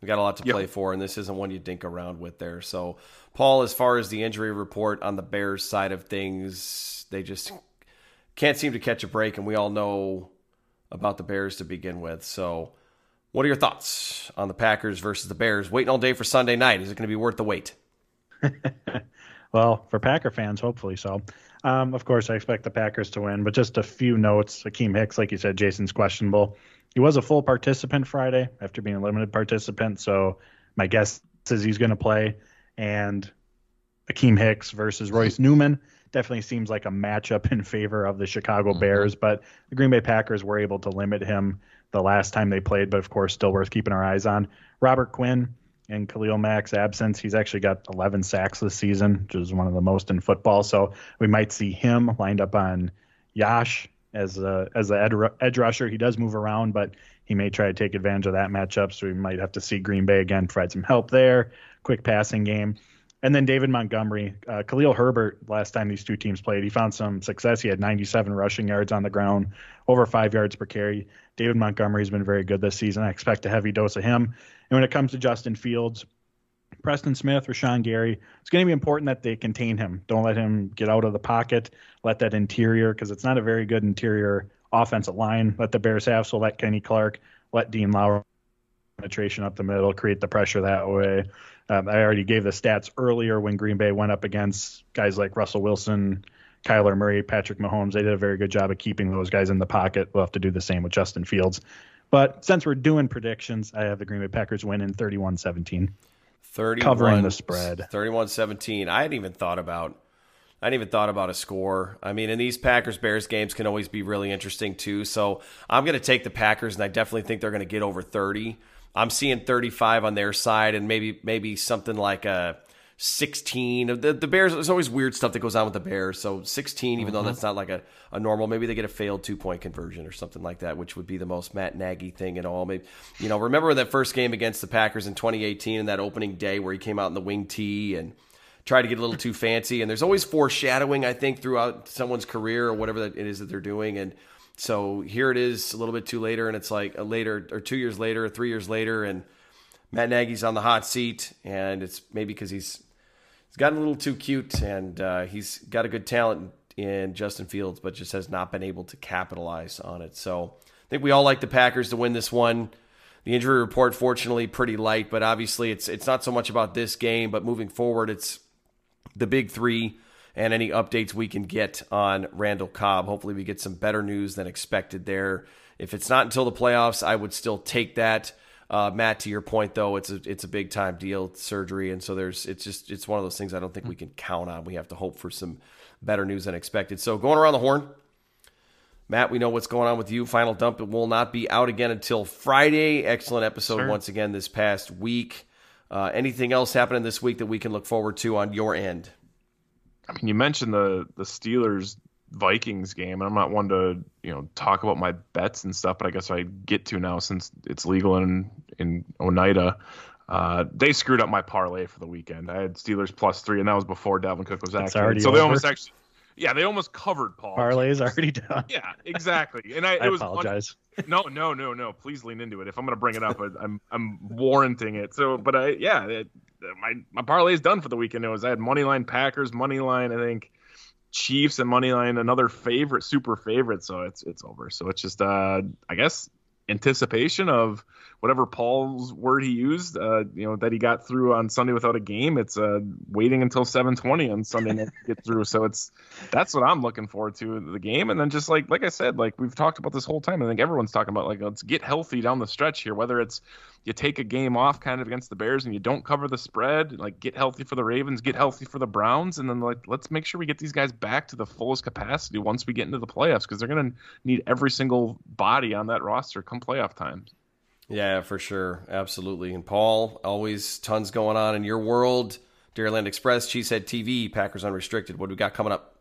we got a lot to play for and this isn't one you dink around with there so Paul as far as the injury report on the Bears side of things they just can't seem to catch a break and we all know about the Bears to begin with so what are your thoughts on the Packers versus the Bears? Waiting all day for Sunday night. Is it going to be worth the wait? well, for Packer fans, hopefully so. Um, of course, I expect the Packers to win, but just a few notes. Akiem Hicks, like you said, Jason's questionable. He was a full participant Friday after being a limited participant, so my guess is he's going to play. And Akiem Hicks versus Royce Newman definitely seems like a matchup in favor of the Chicago mm-hmm. Bears, but the Green Bay Packers were able to limit him the last time they played, but of course, still worth keeping our eyes on. Robert Quinn in Khalil Mack's absence, he's actually got 11 sacks this season, which is one of the most in football. So we might see him lined up on Yosh as a, as the edge rusher. He does move around, but he may try to take advantage of that matchup. So we might have to see Green Bay again provide some help there. Quick passing game. And then David Montgomery, uh, Khalil Herbert, last time these two teams played, he found some success. He had 97 rushing yards on the ground, over five yards per carry. David Montgomery's been very good this season. I expect a heavy dose of him. And when it comes to Justin Fields, Preston Smith, Rashan Gary, it's going to be important that they contain him. Don't let him get out of the pocket. Let that interior, because it's not a very good interior offensive line. Let the Bears have. So let Kenny Clark, let Dean Lowry penetration up the middle, create the pressure that way. Um, I already gave the stats earlier when Green Bay went up against guys like Russell Wilson, Kyler Murray, Patrick Mahomes. They did a very good job of keeping those guys in the pocket. We'll have to do the same with Justin Fields. But since we're doing predictions, I have the Green Bay Packers winning 31 17. Covering the spread. 31 17. I hadn't even thought about. I hadn't even thought about a score. I mean, and these Packers Bears games can always be really interesting too. So I'm going to take the Packers, and I definitely think they're going to get over 30. I'm seeing 35 on their side, and maybe maybe something like a 16. The, the Bears, there's always weird stuff that goes on with the Bears. So 16, even mm-hmm. though that's not like a, a normal, maybe they get a failed two point conversion or something like that, which would be the most Matt Nagy thing at all. Maybe, you know, remember that first game against the Packers in 2018 and that opening day where he came out in the wing tee and tried to get a little too fancy. And there's always foreshadowing, I think, throughout someone's career or whatever that it is that they're doing. And so here it is a little bit too later, and it's like a later or two years later or three years later, and Matt Nagy's on the hot seat, and it's maybe because he's he's gotten a little too cute, and uh, he's got a good talent in Justin Fields, but just has not been able to capitalize on it. So I think we all like the Packers to win this one. The injury report, fortunately, pretty light, but obviously it's it's not so much about this game, but moving forward, it's the big three and any updates we can get on Randall Cobb. Hopefully, we get some better news than expected there. If it's not until the playoffs, I would still take that. Uh, Matt, to your point though, it's a it's a big time deal, surgery, and so there's it's just it's one of those things I don't think we can count on. We have to hope for some better news than expected. So going around the horn, Matt, we know what's going on with you. Final dump it will not be out again until Friday. Excellent episode sure. once again this past week. Uh, anything else happening this week that we can look forward to on your end? I mean, you mentioned the the Steelers Vikings game, and I'm not one to you know talk about my bets and stuff, but I guess I get to now since it's legal in in Oneida. Uh, they screwed up my parlay for the weekend. I had Steelers plus three, and that was before Dalvin Cook was active. So they almost actually, yeah, they almost covered Paul. Parlay is already done. Yeah, exactly. And I, I it was apologize. Un- no, no, no, no. Please lean into it. If I'm going to bring it up, I'm I'm warranting it. So, but I, yeah, it, my my parlay is done for the weekend. It was I had moneyline Packers, moneyline I think Chiefs and moneyline another favorite, super favorite. So it's it's over. So it's just uh I guess anticipation of whatever Paul's word he used, uh, you know, that he got through on Sunday without a game. It's uh, waiting until 7:20 on Sunday to get through. So it's that's what I'm looking forward to the game. And then just like like I said, like we've talked about this whole time. I think everyone's talking about like let's get healthy down the stretch here. Whether it's you take a game off kind of against the Bears and you don't cover the spread, like get healthy for the Ravens, get healthy for the Browns, and then like let's make sure we get these guys back to the fullest capacity once we get into the playoffs because they're going to need every single body on that roster come playoff time. Yeah, for sure, absolutely. And Paul, always tons going on in your world. Dairyland Express, Cheesehead TV, Packers Unrestricted. What do we got coming up?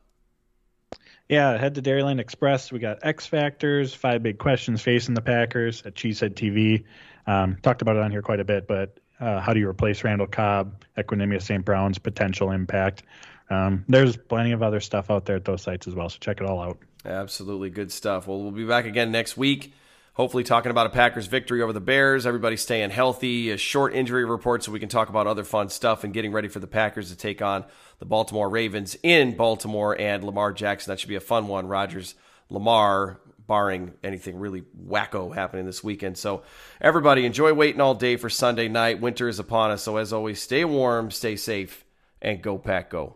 Yeah, head to Dairyland Express. We got X Factors, five big questions facing the Packers at Cheesehead TV. Um, talked about it on here quite a bit, but uh, how do you replace Randall Cobb, Equanimeous St. Brown's potential impact? Um, there's plenty of other stuff out there at those sites as well, so check it all out. Absolutely good stuff. Well, we'll be back again next week. Hopefully, talking about a Packers victory over the Bears. Everybody staying healthy. A short injury report so we can talk about other fun stuff and getting ready for the Packers to take on the Baltimore Ravens in Baltimore and Lamar Jackson. That should be a fun one. Rodgers, Lamar, barring anything really wacko happening this weekend. So, everybody, enjoy waiting all day for Sunday night. Winter is upon us. So, as always, stay warm, stay safe, and go, Pack, go.